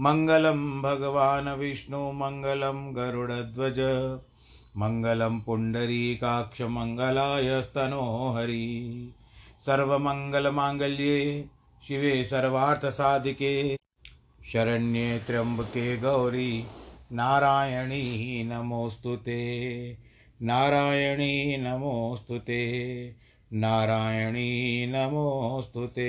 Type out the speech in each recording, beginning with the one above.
मङ्गलं भगवान् विष्णु मङ्गलं गरुडध्वज मङ्गलं पुण्डरीकाक्षमङ्गलाय स्तनो हरि सर्वमङ्गलमाङ्गल्ये शिवे सर्वार्थसाधिके, शरण्ये त्र्यम्बके गौरी, नारायणी नमोऽस्तु ते, नारायणी नमोऽस्तु ते, नारायणी नमोऽस्तु ते।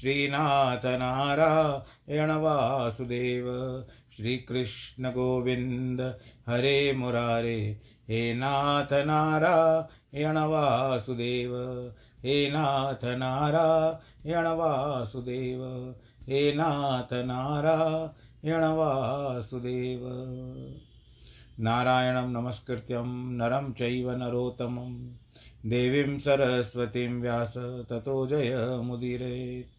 श्रीनाथ नारायण वासुदेव श्रीकृष्ण गोविन्द हरे मुरारे, हे नाथ नारायण वासुदेव हे नाथ नारायण वासुदेव हे नाथ नारायण वासुदेव नारायणं नमस्कृत्यं नरं चैव नरोत्तमं, देवीं सरस्वतीं व्यास, ततो जयमुदीरयेत्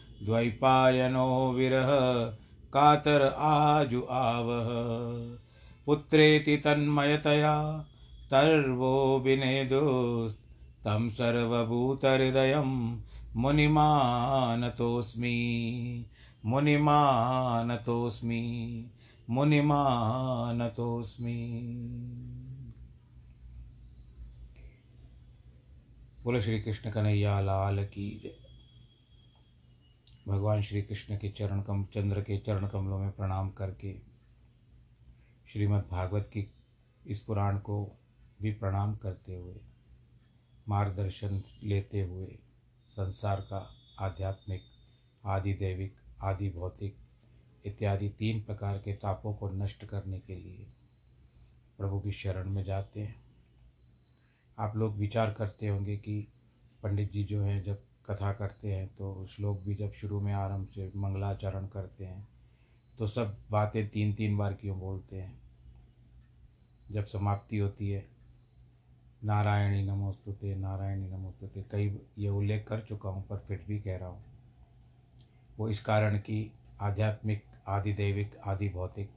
द्वैपायनो विरह, कातर आजु आवह। पुत्रेति तन्मयतया, तर्वो विनेदुस्तं सर्वभूतहृदयं मुनिमानतोऽस्मि मुनिमानतोऽस्मि मुनिमानतोऽस्मि। बोलो श्री कृष्ण कन्हैया लाल की जय। भगवान श्री कृष्ण के चरण कम, चंद्र के चरण कमलों में प्रणाम करके श्रीमद् भागवत की इस पुराण को भी प्रणाम करते हुए, मार्गदर्शन लेते हुए, संसार का आध्यात्मिक आदि दैविक आदि भौतिक इत्यादि तीन प्रकार के तापों को नष्ट करने के लिए प्रभु की शरण में जाते हैं। आप लोग विचार करते होंगे कि पंडित जी जो हैं, जब कथा करते हैं तो श्लोक भी जब शुरू में आरंभ से मंगलाचरण करते हैं तो सब बातें तीन तीन बार क्यों बोलते हैं? जब समाप्ति होती है, नारायणी नमोस्तुते नारायणी नमोस्तुते, कई ये उल्लेख कर चुका हूँ, पर फिर भी कह रहा हूँ। वो इस कारण कि आध्यात्मिक आदि दैविक आदि भौतिक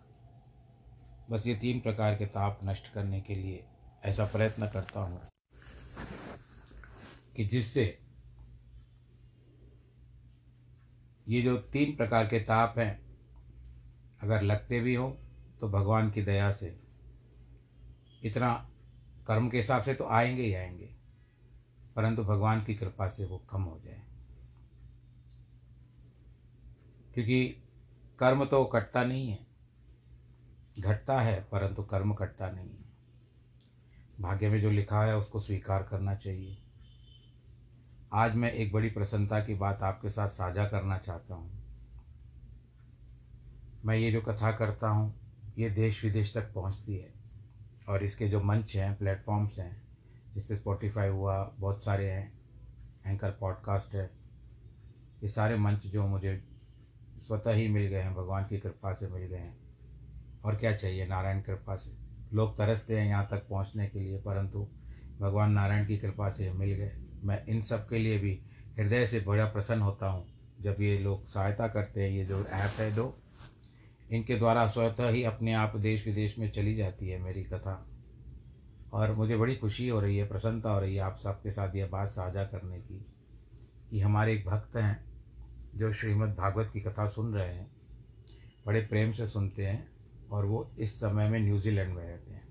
बस ये तीन प्रकार के ताप नष्ट करने के लिए ऐसा प्रयत्न करता हूँ कि जिससे ये जो तीन प्रकार के ताप हैं, अगर लगते भी हों तो भगवान की दया से। इतना कर्म के हिसाब से तो आएँगे ही आएँगे, परंतु भगवान की कृपा से वो कम हो जाए। क्योंकि कर्म तो कटता नहीं है, घटता है, परंतु कर्म कटता नहीं है। भाग्य में जो लिखा है, उसको स्वीकार करना चाहिए। आज मैं एक बड़ी प्रसन्नता की बात आपके साथ साझा करना चाहता हूँ। मैं ये जो कथा करता हूँ, ये देश विदेश तक पहुँचती है और इसके जो मंच हैं प्लेटफॉर्म्स हैं जिससे स्पॉटिफाई हुआ, बहुत सारे हैं एंकर पॉडकास्ट है, ये सारे मंच जो मुझे स्वतः ही मिल गए हैं, भगवान की कृपा से मिल गए हैं। और क्या चाहिए? नारायण कृपा से। लोग तरसते हैं यहाँ तक पहुँचने के लिए, परंतु भगवान नारायण की कृपा से मिल गए। मैं इन सब के लिए भी हृदय से बड़ा प्रसन्न होता हूँ। जब ये लोग सहायता करते हैं, ये जो ऐप है दो, इनके द्वारा स्वतः ही अपने आप देश विदेश में चली जाती है मेरी कथा। और मुझे बड़ी खुशी हो रही है, प्रसन्नता हो रही है आप सबके साथ ये बात साझा करने की, कि हमारे एक भक्त हैं, जो श्रीमद् भागवत की कथा सुन रहे हैं, बड़े प्रेम से सुनते हैं, और वो इस समय में न्यूजीलैंड में रहते हैं।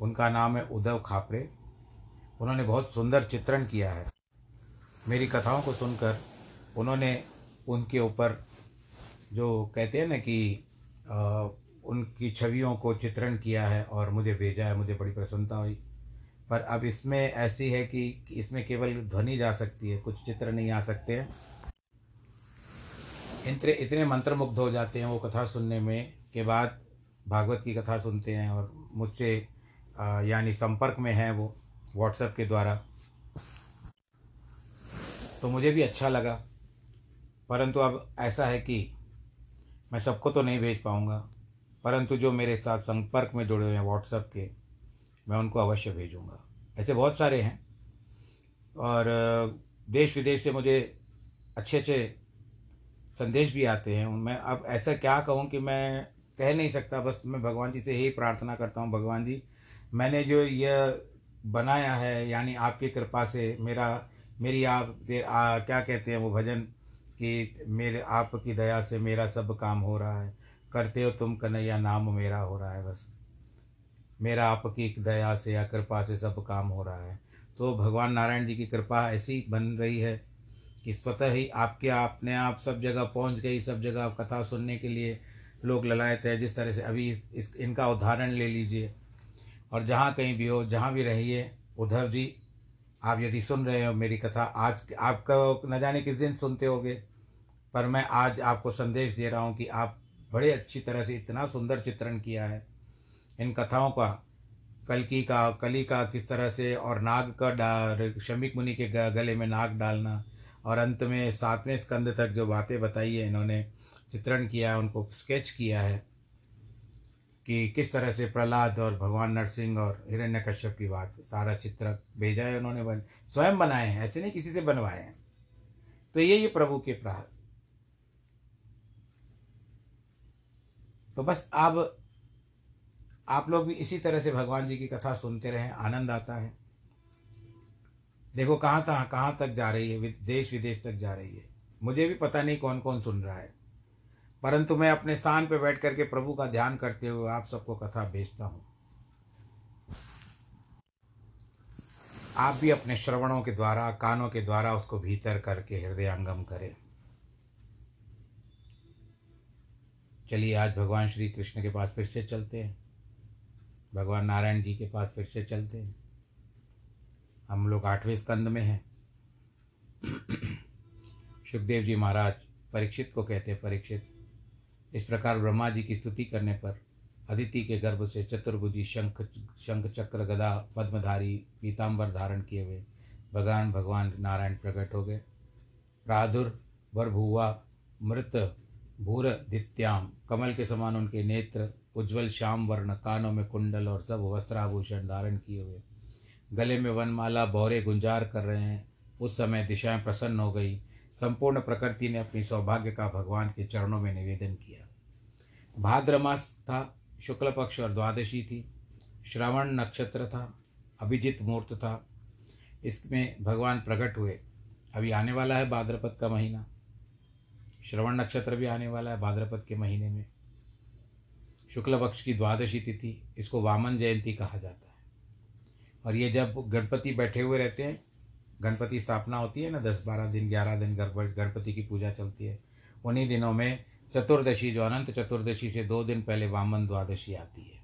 उनका नाम है उद्धव खापरे। उन्होंने बहुत सुंदर चित्रण किया है। मेरी कथाओं को सुनकर उन्होंने उनके ऊपर जो कहते हैं ना कि आ, उनकी छवियों को चित्रण किया है और मुझे भेजा है मुझे बड़ी प्रसन्नता हुई। पर अब इसमें ऐसी है कि इसमें केवल ध्वनि जा सकती है कुछ चित्र नहीं आ सकते हैं। इतने इतने मंत्रमुग्ध हो जाते हैं वो कथा सुनने में के बाद भागवत की कथा सुनते हैं और मुझसे यानी संपर्क में हैं वो। व्हाट्सएप के द्वारा। तो मुझे भी अच्छा लगा, परंतु अब ऐसा है कि मैं सबको तो नहीं भेज पाऊँगा, परंतु जो मेरे साथ संपर्क में जुड़े हुए हैं व्हाट्सएप के, मैं उनको अवश्य भेजूँगा। ऐसे बहुत सारे हैं, और देश विदेश से मुझे अच्छे अच्छे संदेश भी आते हैं। मैं अब ऐसा क्या कहूँ कि मैं कह नहीं सकता, बस मैं भगवान जी से यही प्रार्थना करता हूँ, भगवान जी, मैंने जो यह बनाया है यानी आपकी कृपा से मेरा मेरी आप आ, क्या कहते हैं वो भजन कि मेरे आपकी दया से मेरा सब काम हो रहा है। करते हो तुम कन्हैया नाम मेरा हो रहा है बस। मेरा आपकी दया से या कृपा से सब काम हो रहा है। तो भगवान नारायण जी की कृपा ऐसी बन रही है कि स्वतः ही आपके अपने आप सब जगह पहुँच गई सब जगह कथा सुनने के लिए लोग ललायत है। जिस तरह से अभी इस इनका उदाहरण ले लीजिए। और जहाँ कहीं भी हो, जहाँ भी रहिए, उद्धव जी, आप यदि सुन रहे हो मेरी कथा, आज आपका न जाने किस दिन सुनते होगे, पर मैं आज आपको संदेश दे रहा हूँ कि आप बड़े अच्छी तरह से इतना सुंदर चित्रण किया है। इन कथाओं का, कलकी का, कली का किस तरह से, और नाग का शमिक मुनि के गले में नाग डालना, और अंत में सातवें स्कंद तक जो बातें बताई है इन्होंने, चित्रण किया है उनको स्केच किया है। कि किस तरह से प्रहलाद और भगवान नरसिंह और हिरण्य कश्यप की बात, सारा चित्र भेजा है उन्होंने, बन, स्वयं बनाए हैं, ऐसे नहीं किसी से बनवाए हैं। तो ये ये प्रभु के प्राह तो बस अब आप लोग भी इसी तरह से भगवान जी की कथा सुनते रहें, आनंद आता है। देखो कहाँ तक कहाँ तक जा रही है देश विदेश तक जा रही है। मुझे भी पता नहीं कौन कौन सुन रहा है। परंतु मैं अपने स्थान पर बैठ करके प्रभु का ध्यान करते हुए आप सबको कथा भेजता हूँ। आप भी अपने श्रवणों के द्वारा, कानों के द्वारा उसको भीतर करके हृदयंगम करें। चलिए, आज भगवान श्री कृष्ण के पास फिर से चलते हैं। भगवान नारायण जी के पास फिर से चलते हैं। हम लोग आठवें स्कंद में हैं। सुखदेव जी महाराज परीक्षित को कहते हैं, परीक्षित। इस प्रकार ब्रह्मा जी की स्तुति करने पर अदिति के गर्भ से चतुर्भुजी शंख शंख चक्र गदा, पद्मधारी पीताम्बर धारण किए हुए भगवान भगवान नारायण प्रकट हो गए। प्रादुर भुआ मृत, भूर, दित्याम, कमल के समान उनके नेत्र, उज्जवल श्याम वर्ण, कानों में कुंडल और सब वस्त्राभूषण धारण किए हुए। गले में वनमाला, बौरे गुंजार कर रहे हैं। उस समय दिशाएँ प्रसन्न हो गई। संपूर्ण प्रकृति ने अपनी सौभाग्य का भगवान के चरणों में निवेदन किया। भाद्र मास था, शुक्ल पक्ष और द्वादशी थी, श्रवण नक्षत्र था, अभिजित मुहूर्त था। इसमें भगवान प्रकट हुए, अभी आने वाला है भाद्रपद का महीना। श्रवण नक्षत्र भी आने वाला है भाद्रपद के महीने में। शुक्ल पक्ष की द्वादशी तिथि, इसको वामन जयंती कहा जाता है। और ये जब गणपति बैठे हुए रहते हैं गणपति स्थापना होती है ना, दस बारह दिन, ग्यारह दिन गणपति की पूजा चलती है। उन्हीं दिनों में चतुर्दशी जो अनंत चतुर्दशी से दो दिन पहले वामन द्वादशी आती है।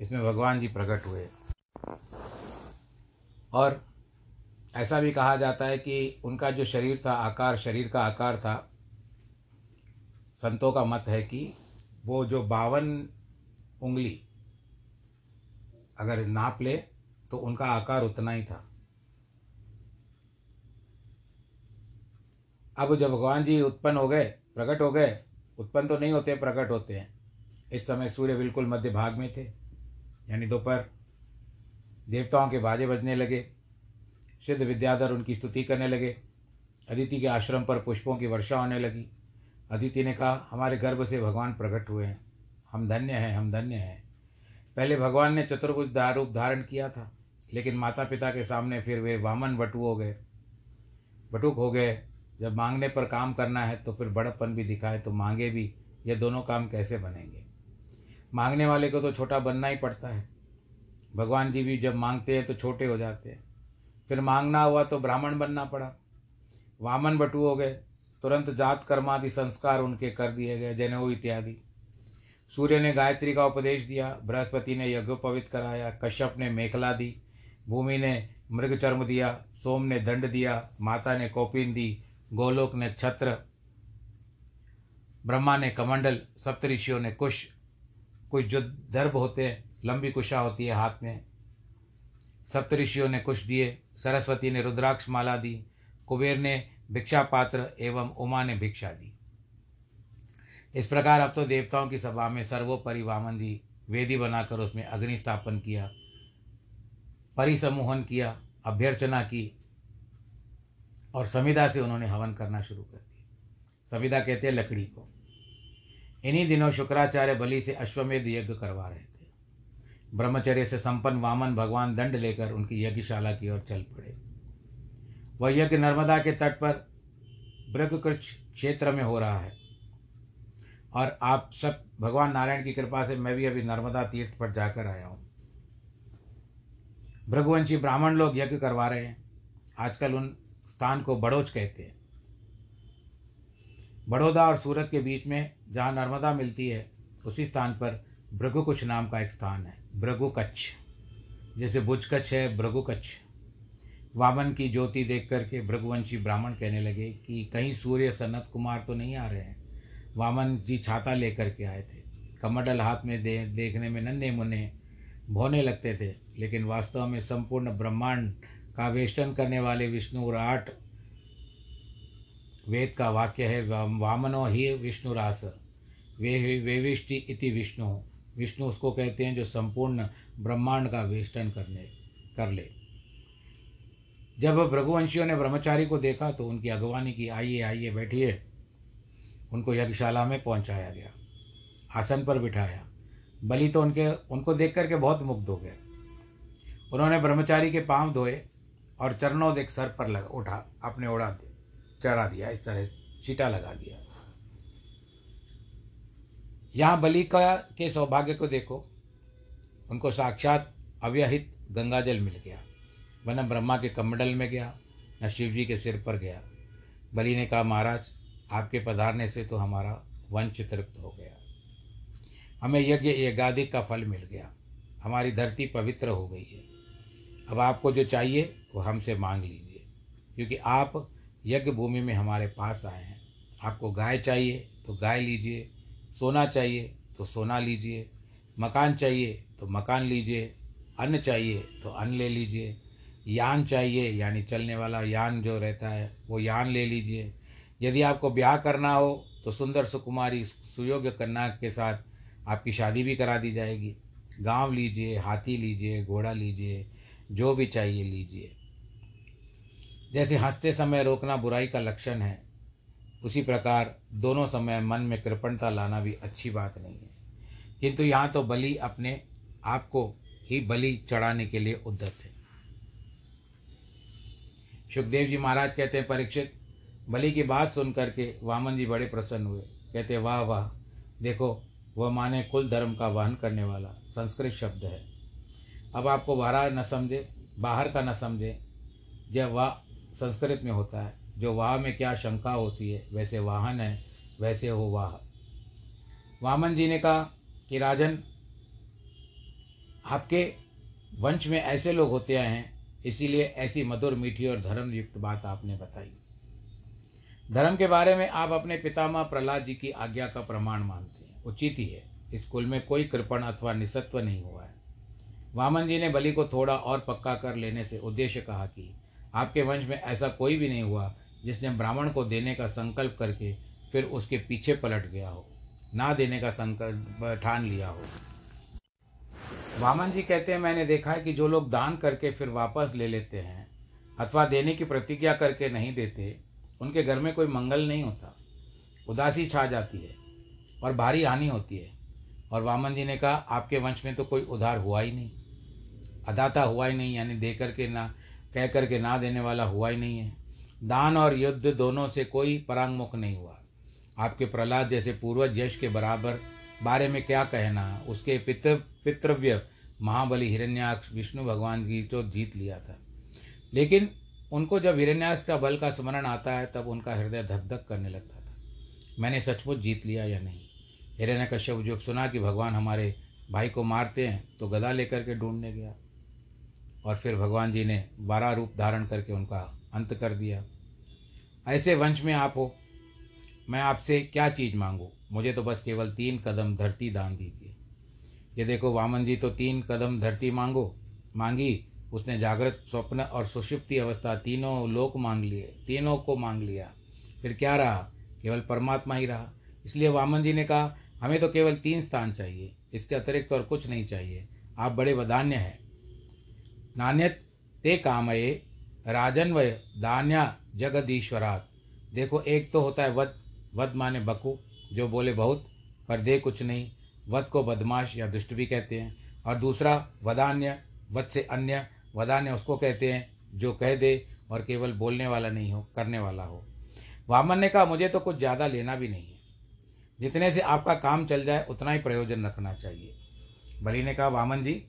इसमें भगवान जी प्रकट हुए। और ऐसा भी कहा जाता है कि उनका जो शरीर था, आकार, शरीर का आकार था, संतों का मत है कि वो जो बावन उंगली अगर नाप ले तो उनका आकार उतना ही था। अब जब भगवान जी उत्पन्न हो गए, प्रकट हो गए, उत्पन्न तो नहीं होते, प्रकट होते हैं। इस समय सूर्य बिल्कुल मध्य भाग में थे, यानी दोपहर। देवताओं के बाजे बजने लगे, सिद्ध विद्याधर उनकी स्तुति करने लगे, अदिति के आश्रम पर पुष्पों की वर्षा होने लगी। अदिति ने कहा, हमारे गर्भ से भगवान प्रकट हुए हैं। हम धन्य हैं, हम धन्य हैं। पहले भगवान ने चतुर्भुज रूप धारण किया था, लेकिन माता पिता के सामने फिर वे वामन बटू हो गए। बटुक हो गए जब मांगने पर काम करना है तो फिर बड़प्पन भी दिखाए तो मांगे भी, ये दोनों काम कैसे बनेंगे? मांगने वाले को तो छोटा बनना ही पड़ता है। भगवान जी भी जब मांगते हैं तो छोटे हो जाते हैं। फिर मांगना हुआ तो ब्राह्मण बनना पड़ा। वामन बटू हो गए, तुरंत जात कर्मादि संस्कार उनके कर दिए गए, जनेऊ इत्यादि। सूर्य ने गायत्री का उपदेश दिया, बृहस्पति ने यज्ञोपवित कराया, कश्यप ने मेखला दी, भूमि ने मृग चर्म दिया, सोम ने दंड दिया, माता ने कौपिन दी गोलोक ने छत्र, ब्रह्मा ने कमंडल, सप्तऋषियों ने कुश कुछ जो दर्भ होते हैं, लंबी कुशा होती है हाथ में। सप्तऋषियों ने कुश दिए, सरस्वती ने रुद्राक्ष माला दी, कुबेर ने भिक्षा पात्र एवं उमा ने भिक्षा दी। इस प्रकार अब तो देवताओं की सभा में सर्वोपरि वामन दी, वेदी बनाकर उसमें अग्नि स्थापन किया, परिसमूहन किया, अभ्यर्चना की और संविदा से उन्होंने हवन करना शुरू कर दिया। संविदा कहते हैं, लकड़ी को। इन्हीं दिनों शुक्राचार्य बलि से अश्वमेध यज्ञ करवा रहे थे। ब्रह्मचर्य से संपन्न वामन भगवान दंड लेकर उनकी यज्ञशाला की ओर चल पड़े। वह यज्ञ नर्मदा के तट पर ब्रह्मकृच क्षेत्र में हो रहा है। और आप सब, भगवान नारायण की कृपा से मैं भी अभी नर्मदा तीर्थ पर जाकर आया हूँ। भृगुवंशी ब्राह्मण लोग यज्ञ करवा रहे हैं। आजकल उन स्थान को बड़ोच कहते हैं। बड़ौदा और सूरत के बीच में जहाँ नर्मदा मिलती है, उसी स्थान पर भृगुकुछ नाम का एक स्थान है, भृगुकच्छ। जैसे भुजकच्छ है, भृगुकच्छ। वामन की ज्योति देख करके भृगुवंशी ब्राह्मण कहने लगे कि कहीं सूर्य सनत कुमार तो नहीं आ रहे हैं। वामन जी छाता लेकर के आए थे। कमंडल हाथ में दे, देखने में नन्हे मुन्ने भोने लगते थे, लेकिन वास्तव में संपूर्ण ब्रह्मांड का वेष्टन करने वाले विष्णु राट वेद का वाक्य है वामनो ही विष्णुरास वे वेविष्टि इति विष्णु। विष्णु उसको कहते हैं जो संपूर्ण ब्रह्मांड का वेष्टन करने कर ले। जब भृगुवंशियों ने ब्रह्मचारी को देखा तो उनकी अगवानी की, आइए आइए, बैठिए। उनको यज्ञशाला में पहुँचाया गया। आसन पर बिठाया। बलि तो उनके उनको देख करके बहुत मुग्ध हो गए। उन्होंने ब्रह्मचारी के पाँव धोए। और चरणों देख सर पर लगा, उठा अपने उड़ा दे चढ़ा दिया, इस तरह चीटा लगा दिया। यहाँ बलि का के सौभाग्य को देखो, उनको साक्षात अव्यहित गंगाजल मिल गया। वह न ब्रह्मा के कमंडल में गया, न शिव जी के सिर पर गया। बलि ने कहा, महाराज, आपके पधारने से तो हमारा वंश तृप्त हो गया। हमें यज्ञ यज्ञाधिक का फल मिल गया। हमारी धरती पवित्र हो गई है। अब आपको जो चाहिए, वो हमसे मांग लीजिए। क्योंकि आप यज्ञ भूमि में हमारे पास आए हैं। आपको गाय चाहिए तो गाय लीजिए। सोना चाहिए तो सोना लीजिए। मकान चाहिए तो मकान लीजिए। अन्न चाहिए तो अन्न ले लीजिए। यान चाहिए, यानी चलने वाला यान जो रहता है, वो यान ले लीजिए। यदि आपको ब्याह करना हो तो सुंदर सुकुमारी सुयोग्य कन्या के साथ आपकी शादी भी करा दी जाएगी। गाँव लीजिए, हाथी लीजिए, घोड़ा लीजिए जो भी चाहिए लीजिए। जैसे हँसते समय रोकना बुराई का लक्षण है, उसी प्रकार दोनों समय मन में कृपणता लाना भी अच्छी बात नहीं है। किंतु यहाँ तो बलि अपने आप को ही बलि चढ़ाने के लिए उद्यत है। सुखदेव जी महाराज कहते हैं, परीक्षित, बलि की बात सुन करके वामन जी बड़े प्रसन्न हुए। कहते वाह वाह, देखो, वह माने कुल धर्म का वहन करने वाला संस्कृत शब्द है। अब आपको बाहर न समझे, बाहर का न समझे, जब वाह संस्कृत में होता है, जो वाह में क्या शंका होती है, वैसे वाहन है, वैसे हो वाह। वामन जी ने कहा कि राजन, आपके वंश में ऐसे लोग होते आए हैं, इसीलिए ऐसी मधुर, मीठी और धर्म युक्त बात आपने बताई। धर्म के बारे में आप अपने पितामह प्रहलाद जी की आज्ञा का प्रमाण मानते हैं। उचित ही है। इस कुल में कोई कृपण अथवा निसत्व नहीं हुआ है। वामन जी ने बलि को थोड़ा और पक्का कर लेने से उद्देश्य कहा कि आपके वंश में ऐसा कोई भी नहीं हुआ जिसने ब्राह्मण को देने का संकल्प करके फिर उसके पीछे पलट गया हो, ना देने का संकल्प ठान लिया हो। वामन जी कहते हैं, मैंने देखा है कि जो लोग दान करके फिर वापस ले लेते हैं अथवा देने की प्रतिज्ञा करके नहीं देते, उनके घर में कोई मंगल नहीं होता। उदासी छा जाती है और भारी हानि होती है। और वामन जी ने कहा, आपके वंश में तो कोई उधार हुआ ही नहीं। अदाता हुआ ही नहीं, यानी दे करके ना, कह करके ना देने वाला हुआ ही नहीं है। दान और युद्ध दोनों से कोई परांगमुख नहीं हुआ। आपके प्रहलाद जैसे पूर्वज यश के बराबर, बारे में क्या कहना? उसके पितृ, पितृव्य महाबली हिरण्याक्ष विष्णु भगवान की तो जीत लिया था। लेकिन उनको जब हिरण्याक्ष का बल का स्मरण आता है, तब उनका हृदय धक धक करने लगता था। मैंने सचमुच जीत लिया या नहीं? हिरण्य कश्यप जो सुना कि भगवान हमारे भाई को मारते हैं तो गदा लेकर के ढूँढने गया। और फिर भगवान जी ने बारह रूप धारण करके उनका अंत कर दिया। ऐसे वंश में आप हो, मैं आपसे क्या चीज़ मांगू? मुझे तो बस केवल तीन कदम धरती दान दीजिए। ये देखो वामन जी तो तीन कदम धरती मांगो? मांगी। उसने जागृत, स्वप्न और सुषुप्ति अवस्था तीनों लोक मांग लिए, तीनों को मांग लिया। फिर क्या रहा? केवल परमात्मा ही रहा। इसलिए वामन जी ने कहा, हमें तो केवल तीन स्थान चाहिए, इसके अतिरिक्त तो और कुछ नहीं चाहिए। आप बड़े वदान्य हैं। नान्यत ते कामये, राजन्वय, दान्या, जगदीश्वरात। देखो, एक तो होता है वध वध माने बकु, जो बोले बहुत, पर दे कुछ नहीं। वध को बदमाश या दुष्ट भी कहते हैं। और दूसरा, वदान्य वध से अन्य, वदान्य उसको कहते हैं, जो कह दे और केवल बोलने वाला नहीं हो, करने वाला हो। वामन ने कहा, मुझे तो कुछ ज़्यादा लेना भी नहीं है। जितने से आपका काम चल जाए, उतना ही प्रयोजन रखना चाहिए। बलि ने कहा, वामन जी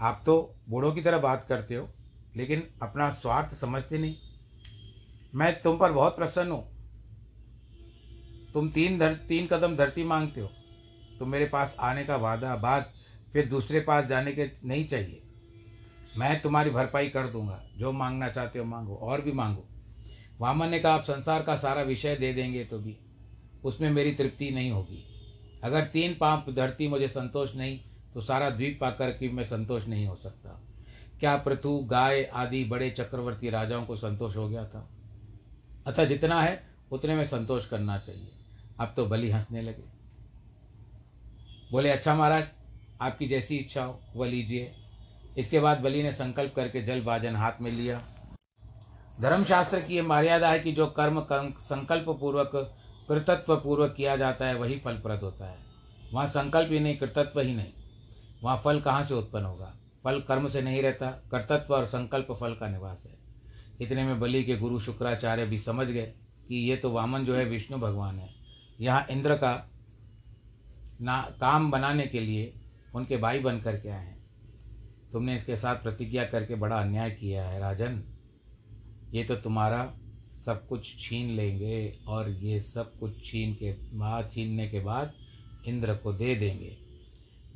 आप तो बूढ़ों की तरह बात करते हो, लेकिन अपना स्वार्थ समझते नहीं। मैं तुम पर बहुत प्रसन्न हूँ। तुम तीन धर, तीन कदम धरती मांगते हो। तुम मेरे पास आने का वादा बाद फिर दूसरे पास जाने के नहीं चाहिए। मैं तुम्हारी भरपाई कर दूँगा। जो मांगना चाहते हो मांगो, और भी मांगो। वामन ने कहा, आप संसार का सारा विषय दे देंगे तो भी। उसमें मेरी तृप्ति नहीं होगी। अगर तीन पाप धरती मुझे संतोष नहीं तो सारा द्वीप पाकर के मैं संतोष नहीं हो सकता। क्या पृथु, गाय आदि बड़े चक्रवर्ती राजाओं को संतोष हो गया था? अतः जितना है, उतने में संतोष करना चाहिए। अब तो बलि हंसने लगे। बोले अच्छा महाराज, आपकी जैसी इच्छा हो, वह लीजिए। इसके बाद बलि ने संकल्प करके जल भाजन हाथ में लिया। धर्मशास्त्र की यह मर्यादा है कि जो कर्म संकल्प पूर्वक कृतत्व पूर्वक किया जाता है, वही फलप्रद होता है। वहाँ संकल्प ही नहीं, कृतत्व ही नहीं। वहाँ फल कहाँ से उत्पन्न होगा? फल कर्म से नहीं रहता, कर्तत्व और संकल्प फल का निवास है। इतने में बलि के गुरु शुक्राचार्य भी समझ गए कि ये तो वामन जो है विष्णु भगवान है। यहाँ इंद्र का ना, काम बनाने के लिए उनके भाई बन करके आए हैं। तुमने इसके साथ प्रतिज्ञा करके बड़ा अन्याय किया है, राजन। ये तो तुम्हारा सब कुछ छीन लेंगे और ये सब कुछ छीन के, बाद छीनने के बाद इंद्र को दे देंगे।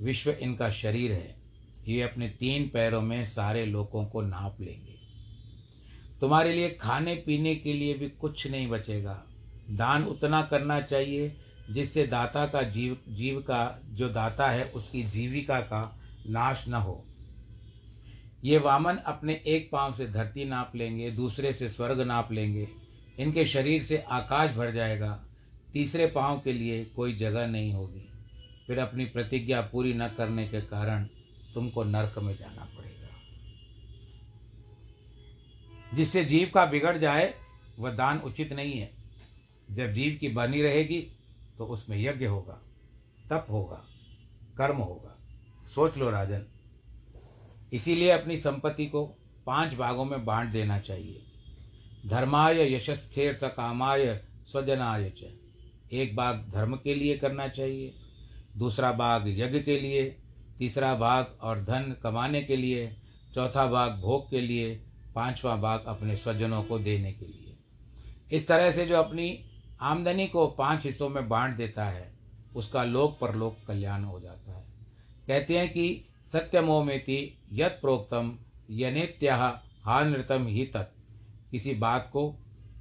विश्व इनका शरीर है। ये अपने तीन पैरों में सारे लोगों को नाप लेंगे। तुम्हारे लिए खाने पीने के लिए भी कुछ नहीं बचेगा। दान उतना करना चाहिए जिससे दाता का जीव जीव का, जो दाता है, उसकी जीविका का नाश न हो। ये वामन अपने एक पाँव से धरती नाप लेंगे, दूसरे से स्वर्ग नाप लेंगे। इनके शरीर से आकाश भर जाएगा। तीसरे पाँव के लिए कोई जगह नहीं होगी। फिर अपनी प्रतिज्ञा पूरी न करने के कारण तुमको नरक में जाना पड़ेगा। जिससे जीव का बिगड़ जाए, वह दान उचित नहीं है। जब जीव की बनी रहेगी तो उसमें यज्ञ होगा, तप होगा, कर्म होगा। सोच लो राजन, इसीलिए अपनी संपत्ति को पाँच भागों में बांट देना चाहिए। धर्माय यशस्थेर्थ कामाय स्वजनाय च। एक भाग धर्म के लिए करना चाहिए दूसरा भाग यज्ञ के लिए, तीसरा भाग और धन कमाने के लिए, चौथा भाग भोग के लिए, पांचवा भाग अपने स्वजनों को देने के लिए। इस तरह से जो अपनी आमदनी को पाँच हिस्सों में बांट देता है, उसका लोक परलोक कल्याण हो जाता है। कहते हैं कि सत्यमोमेति यत प्रोक्तम यनेत्या हानृतम ही तत्। किसी बात को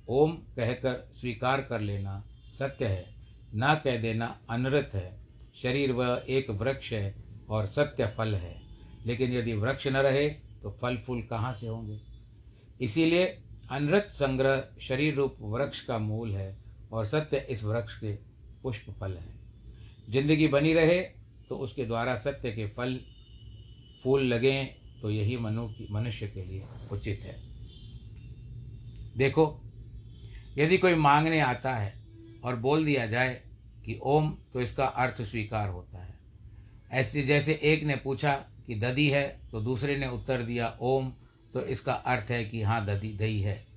ओम कहकर स्वीकार कर लेना सत्य है, न कह देना अनृत है। शरीर वह एक वृक्ष है और सत्य फल है। लेकिन यदि वृक्ष न रहे तो फल फूल कहाँ से होंगे? इसीलिए अनृत संग्रह शरीर रूप वृक्ष का मूल है और सत्य इस वृक्ष के पुष्प फल हैं। ज़िंदगी बनी रहे तो उसके द्वारा सत्य के फल, फूल लगें तो यही मनु मनुष्य के लिए उचित है। देखो, यदि कोई मांगने आता है और बोल दिया जाए कि ओम तो इसका अर्थ स्वीकार होता है। ऐसे जैसे एक ने पूछा कि ददी है तो दूसरे ने उत्तर दिया ओम तो इसका अर्थ है कि हाँ ददी दही है।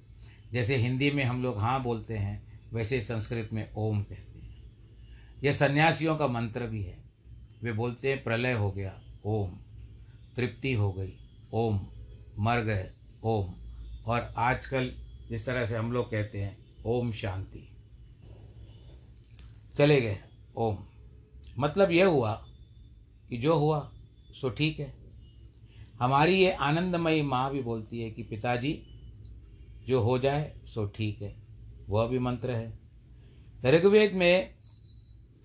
जैसे हिंदी में हम लोग हाँ बोलते हैं, वैसे संस्कृत में ओम कहते हैं। यह सन्यासियों का मंत्र भी है। वे बोलते हैं, प्रलय हो गया, ओम। तृप्ति हो गई, ओम। मर गए ओम। और आजकल जिस तरह से हम लोग कहते हैं, ओम शांति। चले गए। ओम। मतलब यह हुआ कि जो हुआ, सो ठीक है। हमारी ये आनंदमयी माँ भी बोलती है कि पिताजी, जो हो जाए, सो ठीक है। वह भी मंत्र है। ऋग्वेद में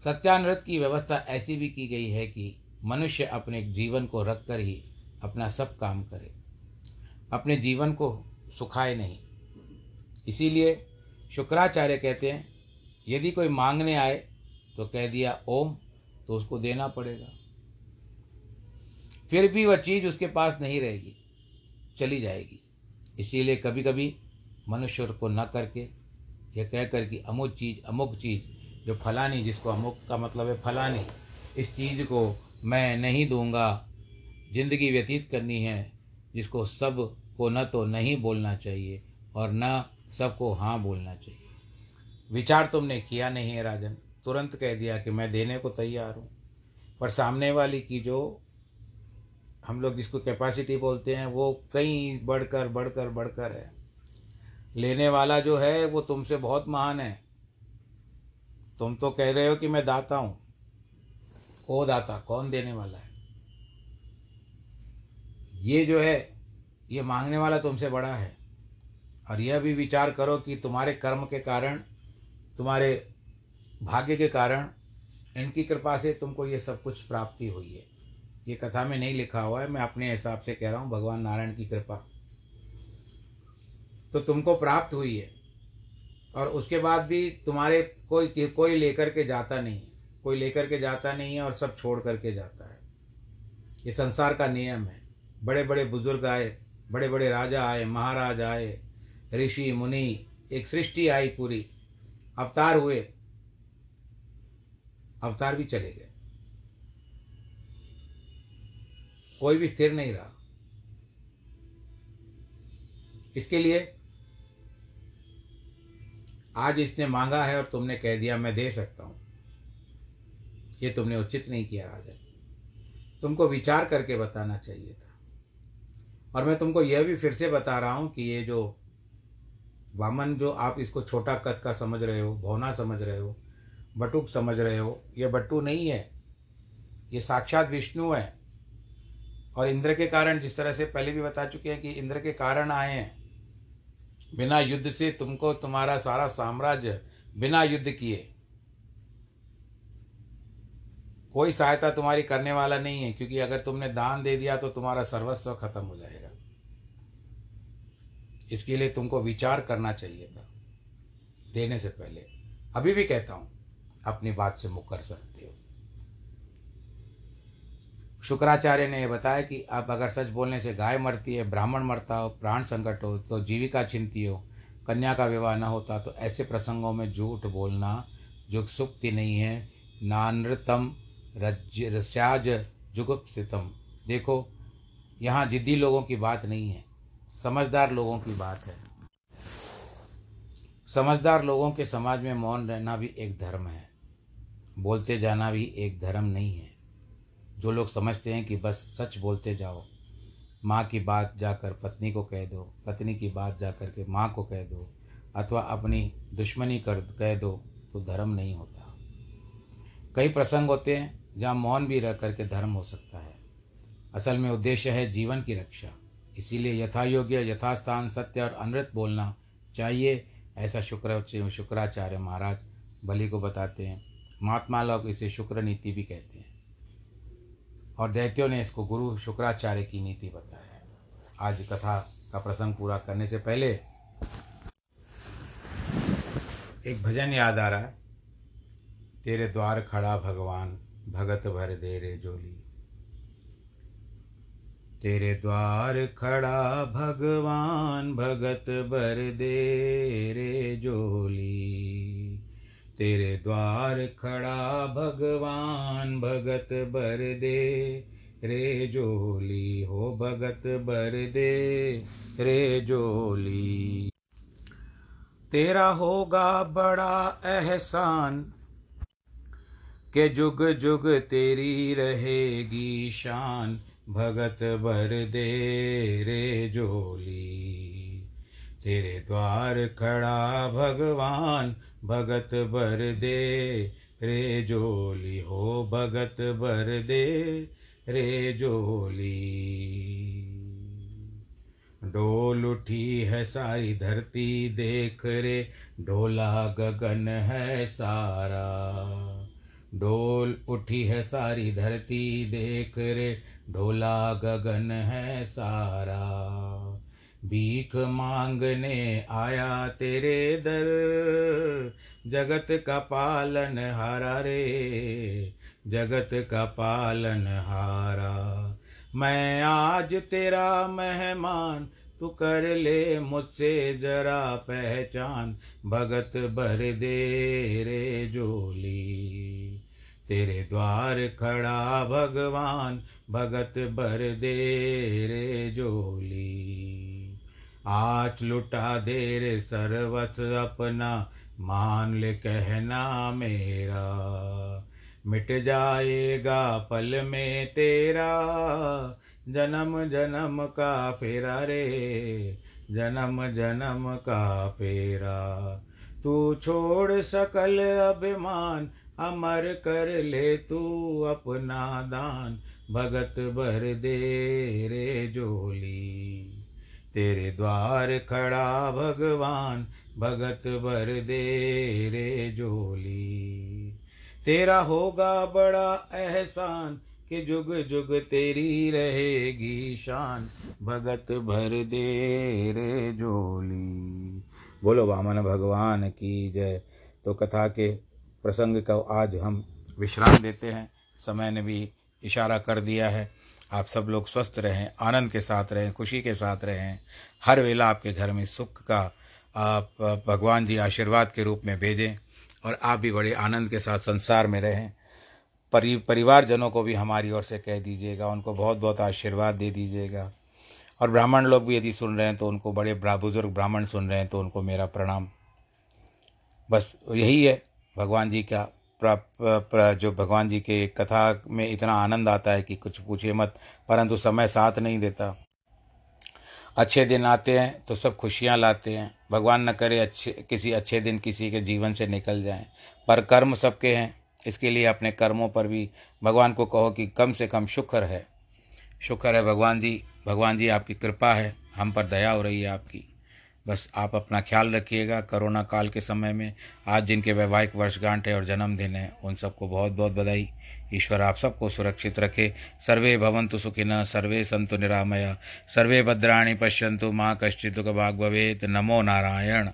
सत्यानृत की व्यवस्था ऐसी भी की गई है कि मनुष्य अपने जीवन को रख कर ही अपना सब काम करे। अपने जीवन को सुखाए नहीं। इसीलिए शुक्राचार्य कहते हैं यदि कोई मांगने आए तो कह दिया, ओम तो उसको देना पड़ेगा। फिर भी वह चीज़ उसके पास नहीं रहेगी, चली जाएगी। इसीलिए कभी कभी मनुष्य को न करके, यह कह कर कि अमुक चीज़ अमुक चीज़, जो फलानी, जिसको अमुक का मतलब है फलानी, इस चीज़ को मैं नहीं दूँगा। ज़िंदगी व्यतीत करनी है, जिसको सबको न तो नहीं बोलना चाहिए और न सबको हाँ बोलना चाहिए। विचार तुमने किया नहीं है राजन। तुरंत कह दिया कि मैं देने को तैयार हूँ। पर सामने वाली की जो हम लोग जिसको कैपेसिटी बोलते हैं, वो कहीं बढ़कर बढ़कर बढ़कर है। लेने वाला जो है, वो तुमसे बहुत महान है। तुम तो कह रहे हो कि मैं दाता हूँ। ओ दाता, कौन देने वाला है? ये जो है, ये मांगने वाला तुमसे बड़ा है। और यह भी विचार करो कि तुम्हारे कर्म के कारण तुम्हारे भाग्य के कारण इनकी कृपा से तुमको ये सब कुछ प्राप्ति हुई है। ये कथा में नहीं लिखा हुआ है, मैं अपने हिसाब से कह रहा हूँ, भगवान नारायण की कृपा। तो तुमको प्राप्त हुई है, और उसके बाद भी तुम्हारे कोई कोई लेकर के जाता नहीं है। कोई लेकर के जाता नहीं है और सब छोड़ करके जाता है। ये संसार का नियम है। बड़े बड़े बुज़ुर्ग आए बड़े बड़े राजा आए, महाराज आए, ऋषि, मुनि, एक सृष्टि आई पूरी। अवतार हुए, अवतार भी चले गए। कोई भी स्थिर नहीं रहा। इसके लिए आज इसने मांगा है और तुमने कह दिया, मैं दे सकता हूँ। ये तुमने उचित नहीं किया राजा। तुमको विचार करके बताना चाहिए था। और मैं तुमको यह भी फिर से बता रहा हूँ कि ये जो वामन जो आप इसको छोटा कद का समझ रहे हो, भौना समझ रहे हो, बटुक समझ रहे हो, ये बट्टू नहीं है। ये साक्षात विष्णु है। और इंद्र के कारण जिस तरह से पहले भी बता चुके हैं कि इंद्र के कारण आए हैं। बिना युद्ध से तुमको तुम्हारा सारा साम्राज्य बिना युद्ध किए। कोई सहायता तुम्हारी करने वाला नहीं है, क्योंकि अगर तुमने दान दे दिया तो तुम्हारा सर्वस्व खत्म हो जाएगा। इसके लिए तुमको विचार करना चाहिए था। देने से पहले। अभी भी कहता हूँ, अपनी बात से मुकर सकते हो। शुक्राचार्य ने यह बताया कि अब अगर सच बोलने से गाय मरती है, ब्राह्मण मरता हो, प्राण संकट हो तो जीविका चिंती हो, कन्या का विवाह न होता तो ऐसे प्रसंगों में झूठ बोलना जो सुक्ति नहीं है। नानृतम रस्याज जुगुप्सितम। देखो, यहाँ जिद्दी लोगों की बात नहीं है। समझदार लोगों की बात है। समझदार लोगों के समाज में मौन रहना भी एक धर्म है। बोलते जाना भी एक धर्म नहीं है। जो लोग समझते हैं कि बस सच बोलते जाओ, माँ की बात जाकर पत्नी को कह दो, पत्नी की बात जाकर के माँ को कह दो, अथवा अपनी दुश्मनी कर कह दो तो धर्म नहीं होता। कई प्रसंग होते हैं जहाँ मौन भी रह करके धर्म हो सकता है। असल में उद्देश्य है जीवन की रक्षा। इसीलिए यथा योग्य यथास्थान, सत्य और अनृत बोलना चाहिए, ऐसा शुक्र, शुक्राचार्य महाराज बलि को बताते हैं। महात्मा लोग इसे शुक्र नीति भी कहते हैं। और दैत्यों ने इसको गुरु शुक्राचार्य की नीति बताया। है आज कथा का प्रसंग पूरा करने से पहले एक भजन याद आ रहा है। तेरे द्वार खड़ा भगवान, भगत भर दे रे जोली। तेरे द्वार खड़ा भगवान भगत भर दे रे जोली। तेरे द्वार खड़ा भगवान भगत भर दे रे जोली। हो भगत भर दे रे जोली। तेरा होगा बड़ा एहसान के जुग जुग तेरी रहेगी शान। भगत भर दे रे जोली। तेरे द्वार खड़ा भगवान भगत भर दे रे जोली। हो भगत भर दे रे जोली। डोल उठी है सारी धरती, देख रे ढोला गगन है सारा। डोल उठी है सारी धरती, देख रे ढोला गगन है सारा। भीख मांगने आया तेरे दर, जगत का पालन हारा रे, जगत का पालन हारा। मैं आज तेरा मेहमान, तू कर ले मुझसे जरा पहचान, भगत भर दे रे जोली। तेरे द्वार खड़ा भगवान, भगत भर दे रे जोली। आज लुटा दे रे सर्वत अपना, मान ले कहना मेरा। मिट जाएगा पल में तेरा, जन्म जन्म का फेरा रे, जन्म जन्म का फेरा। तू छोड़ सकल अभिमान अमर कर ले तू अपना दान। भगत भर दे रे जोली तेरे द्वार खड़ा भगवान। भगत भर दे रे जोली तेरा होगा बड़ा एहसान कि जुग जुग तेरी रहेगी शान। भगत भर दे रे जोली बोलो वामन भगवान की जय। तो कथा के प्रसंग का आज हम विश्राम देते हैं। समय ने भी इशारा कर दिया है। आप सब लोग स्वस्थ रहें, आनंद के साथ रहें, खुशी के साथ रहें। हर वेला आपके घर में सुख का आप, भगवान जी आशीर्वाद के रूप में भेजें और आप भी बड़े आनंद के साथ संसार में रहें। परि, परिवारजनों को भी हमारी ओर से कह दीजिएगा, उनको बहुत बहुत आशीर्वाद दे दीजिएगा। और ब्राह्मण लोग भी यदि सुन रहे हैं तो उनको बड़े बुज़ुर्ग ब्राह्मण सुन रहे हैं तो उनको मेरा प्रणाम। बस यही है। भगवान जी का जो भगवान जी के कथा में इतना आनंद आता है कि कुछ पूछिए मत, परंतु समय साथ नहीं देता। अच्छे दिन आते हैं तो सब खुशियाँ लाते हैं। भगवान न करे अच्छे, किसी अच्छे दिन किसी के जीवन से निकल जाएँ। पर कर्म सबके हैं, इसके लिए अपने कर्मों पर भी भगवान को कहो कि कम से कम शुक्र है। शुक्र है भगवान जी भगवान जी आपकी कृपा है, हम पर दया हो रही है आपकी। बस आप अपना ख्याल रखिएगा। कोरोना काल के समय में आज जिनके वैवाहिक वर्षगांठ है और जन्मदिन है। उन सबको बहुत बहुत बधाई। ईश्वर आप सबको सुरक्षित रखे। सर्वे भवंतु सुखिन सर्वे संतु निरामया। सर्वे भद्राणी पश्यंतु माँ कश्चित भाग भवेत। नमो नारायण।